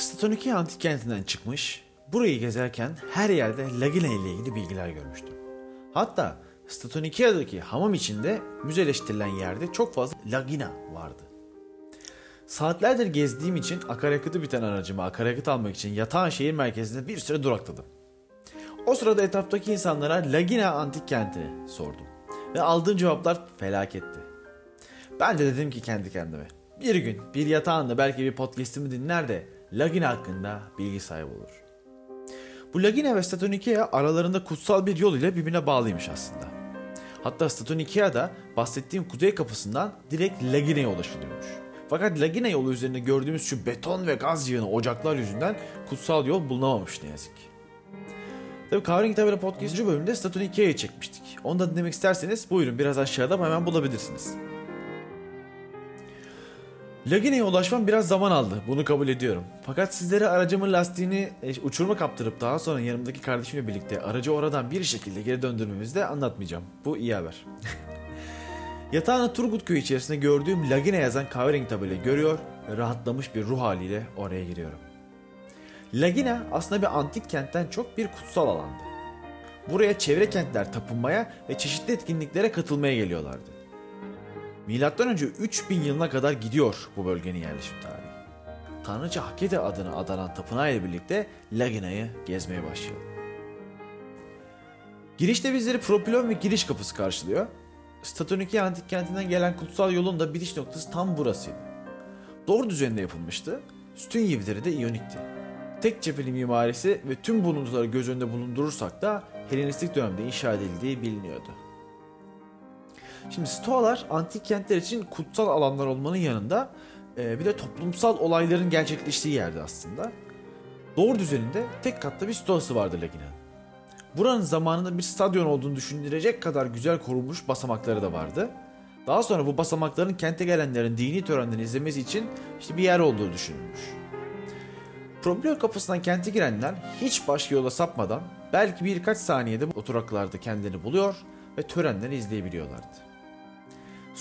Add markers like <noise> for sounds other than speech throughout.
Statoniki antik kentinden çıkmış, burayı gezerken her yerde Lagina ile ilgili bilgiler görmüştüm. Hatta Statonikia'daki hamam içinde müzeleştirilen yerde çok fazla Lagina vardı. Saatlerdir gezdiğim için akaryakıtı biten aracımı akaryakıt almak için yatağın şehir merkezinde bir süre durakladım. O sırada etraftaki insanlara Lagina antik kentini sordum. Ve aldığım cevaplar felaketti. Ben de dedim ki kendi kendime. Bir gün bir yatağında belki bir podcast'imi dinler de Lagina hakkında bilgi sahibi olur. Bu Lagina ve Statonikea aralarında kutsal bir yol ile birbirine bağlıymış aslında. Hatta Statonikia'da bahsettiğim kuzey kapısından direkt Lagina'ya ulaşılıyormuş. Fakat Lagina yolu üzerinde gördüğümüz şu beton ve gaz yığını ocaklar yüzünden kutsal yol bulunamamış ne yazık ki. Tabii Kavring Tabela Podcast'cı bölümünde Statonikia'yı çekmiştik. Onu da dinlemek isterseniz buyurun biraz aşağıda hemen bulabilirsiniz. Lagina'ya ulaşmam biraz zaman aldı. Bunu kabul ediyorum. Fakat sizlere aracımın lastiğini e, uçurma kaptırıp daha sonra yanımdaki kardeşimle birlikte aracı oradan bir şekilde geri döndürmemizi de anlatmayacağım. Bu iyi haber. <laughs> Yatağını Turgut Köyü içerisinde gördüğüm Lagina yazan kahverengi tabelayı görüyor ve rahatlamış bir ruh haliyle oraya giriyorum. Lagina aslında bir antik kentten çok bir kutsal alandı. Buraya çevre kentler tapınmaya ve çeşitli etkinliklere katılmaya geliyorlardı. Önce 3000 yılına kadar gidiyor bu bölgenin yerleşim tarihi. Tanrıça Hakete adına adanan tapınağı ile birlikte Lagina'yı gezmeye başlayalım. Girişte bizleri Propilon ve giriş kapısı karşılıyor. Statoniki antik kentinden gelen kutsal yolun da bitiş noktası tam burasıydı. Doğru düzeninde yapılmıştı. Sütun yivileri de iyonikti. Tek cepheli mimarisi ve tüm buluntuları göz önünde bulundurursak da Helenistik dönemde inşa edildiği biliniyordu. Şimdi Stoalar antik kentler için kutsal alanlar olmanın yanında e, bir de toplumsal olayların gerçekleştiği yerdi aslında. Doğru düzeninde tek katlı bir stoası vardı Lagina'nın. Buranın zamanında bir stadyon olduğunu düşündürecek kadar güzel korunmuş basamakları da vardı. Daha sonra bu basamakların kente gelenlerin dini törenlerini izlemesi için işte bir yer olduğu düşünülmüş. Problem kapısından kente girenler hiç başka yola sapmadan belki birkaç saniyede oturaklarda kendini buluyor ve törenleri izleyebiliyorlardı.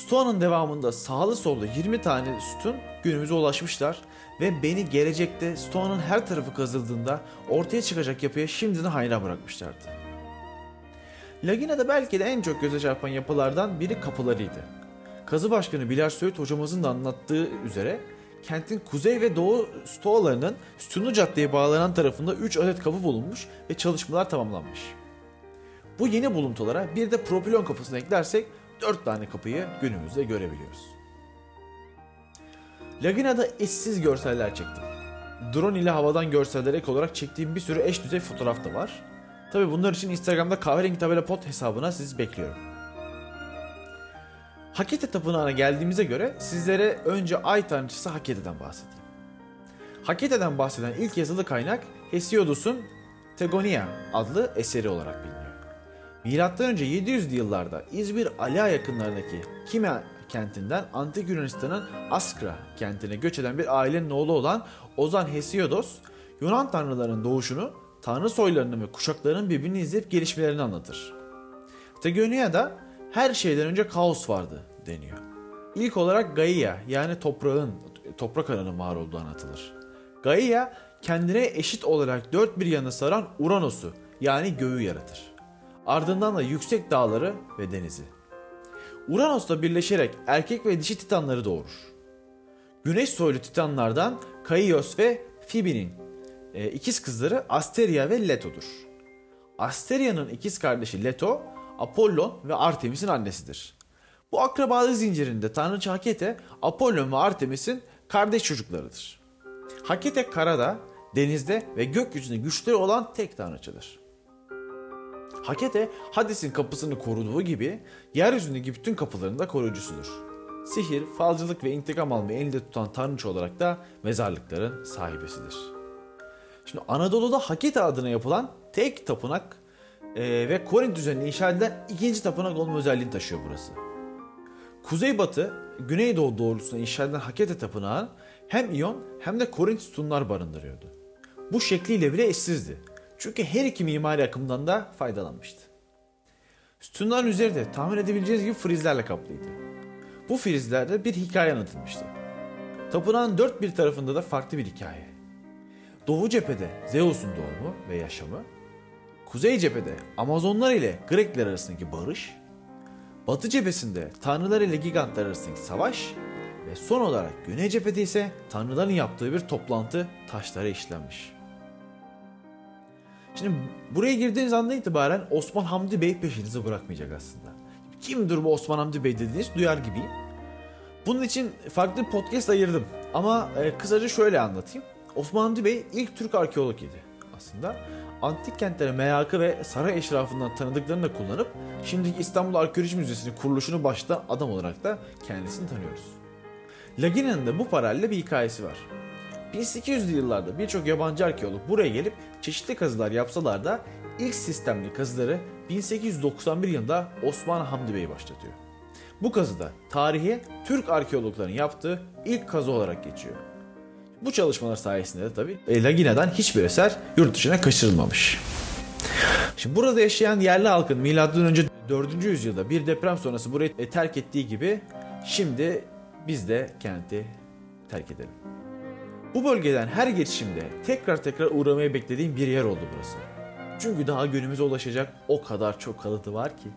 Stoa'nın devamında sağlı sollu 20 tane sütun günümüze ulaşmışlar ve beni gelecekte Stoa'nın her tarafı kazıldığında ortaya çıkacak yapıya şimdiden hayran bırakmışlardı. Lagina'da belki de en çok göze çarpan yapılardan biri kapılarıydı. Kazı Başkanı Bilal Söğüt hocamızın da anlattığı üzere kentin kuzey ve doğu stoğalarının sütunlu caddeye bağlanan tarafında 3 adet kapı bulunmuş ve çalışmalar tamamlanmış. Bu yeni buluntulara bir de propilon kapısını eklersek 4 tane kapıyı günümüzde görebiliyoruz. Lagina'da eşsiz görseller çektim. Drone ile havadan görseller ek olarak çektiğim bir sürü eş düzey fotoğraf da var. Tabi bunlar için Instagram'da kahverengi tabela pot hesabına sizi bekliyorum. Hakete Tapınağı'na geldiğimize göre sizlere önce ay tanrıçısı Hakete'den bahsedeyim. Hakete'den bahseden ilk yazılı kaynak Hesiodos'un Tegonia adlı eseri olarak biliniyor. Önce 700'lü yıllarda İzmir Ala yakınlarındaki Kime kentinden Antik Yunanistan'ın Askra kentine göç eden bir ailenin oğlu olan Ozan Hesiodos, Yunan tanrılarının doğuşunu, tanrı soylarının ve kuşaklarının birbirini izleyip gelişmelerini anlatır. Tegonia'da her şeyden önce kaos vardı deniyor. İlk olarak Gaia yani toprağın, toprak ananın var olduğu anlatılır. Gaia kendine eşit olarak dört bir yanı saran Uranos'u yani göğü yaratır. Ardından da yüksek dağları ve denizi. Uranos'la birleşerek erkek ve dişi titanları doğurur. Güneş soylu titanlardan Kaios ve Phoebe'nin e, ikiz kızları Asteria ve Leto'dur. Asteria'nın ikiz kardeşi Leto, Apollon ve Artemis'in annesidir. Bu akrabalık zincirinde tanrıça Hakete, Apollon ve Artemis'in kardeş çocuklarıdır. Hakete karada, denizde ve gökyüzünde güçleri olan tek tanrıçadır. Hakete Hades'in kapısını koruduğu gibi yeryüzündeki bütün kapıların da koruyucusudur. Sihir, falcılık ve intikam almayı elinde tutan tanrıç olarak da mezarlıkların sahibesidir. Şimdi Anadolu'da Hakete adına yapılan tek tapınak e, ve Korint düzeninde inşa edilen ikinci tapınak olma özelliğini taşıyor burası. Kuzeybatı, Güneydoğu doğrultusunda inşa edilen Hakete Tapınağı hem İyon hem de Korint sütunlar barındırıyordu. Bu şekliyle bile eşsizdi. Çünkü her iki mimari akımdan da faydalanmıştı. Sütunların üzeri de tahmin edebileceğiniz gibi frizlerle kaplıydı. Bu frizlerde bir hikaye anlatılmıştı. Tapınağın dört bir tarafında da farklı bir hikaye. Doğu cephede Zeus'un doğumu ve yaşamı, Kuzey cephede Amazonlar ile Grekler arasındaki barış, Batı cephesinde Tanrılar ile Gigantlar arasındaki savaş ve son olarak Güney cephede ise Tanrıların yaptığı bir toplantı taşlara işlenmiş. Şimdi buraya girdiğiniz andan itibaren Osman Hamdi Bey peşinizi bırakmayacak aslında. Kimdir bu Osman Hamdi Bey dediğiniz duyar gibiyim. Bunun için farklı bir podcast ayırdım. Ama e, kısaca şöyle anlatayım. Osman Hamdi Bey ilk Türk arkeolog idi aslında. Antik kentlere merakı ve saray eşrafından tanıdıklarını da kullanıp şimdiki İstanbul Arkeoloji Müzesi'nin kuruluşunu başta adam olarak da kendisini tanıyoruz. Lagina'nın da bu paralelde bir hikayesi var. 1800'lü yıllarda birçok yabancı arkeolog buraya gelip çeşitli kazılar yapsalar da ilk sistemli kazıları 1891 yılında Osman Hamdi Bey başlatıyor. Bu kazıda tarihe Türk arkeologların yaptığı ilk kazı olarak geçiyor. Bu çalışmalar sayesinde de tabii e, Lagina'dan hiçbir eser yurt dışına kaçırılmamış. Şimdi burada yaşayan yerli halkın M.Ö. 4. yüzyılda bir deprem sonrası burayı terk ettiği gibi şimdi biz de kenti terk edelim. Bu bölgeden her geçişimde tekrar tekrar uğramayı beklediğim bir yer oldu burası. Çünkü daha günümüze ulaşacak o kadar çok kalıtı var ki.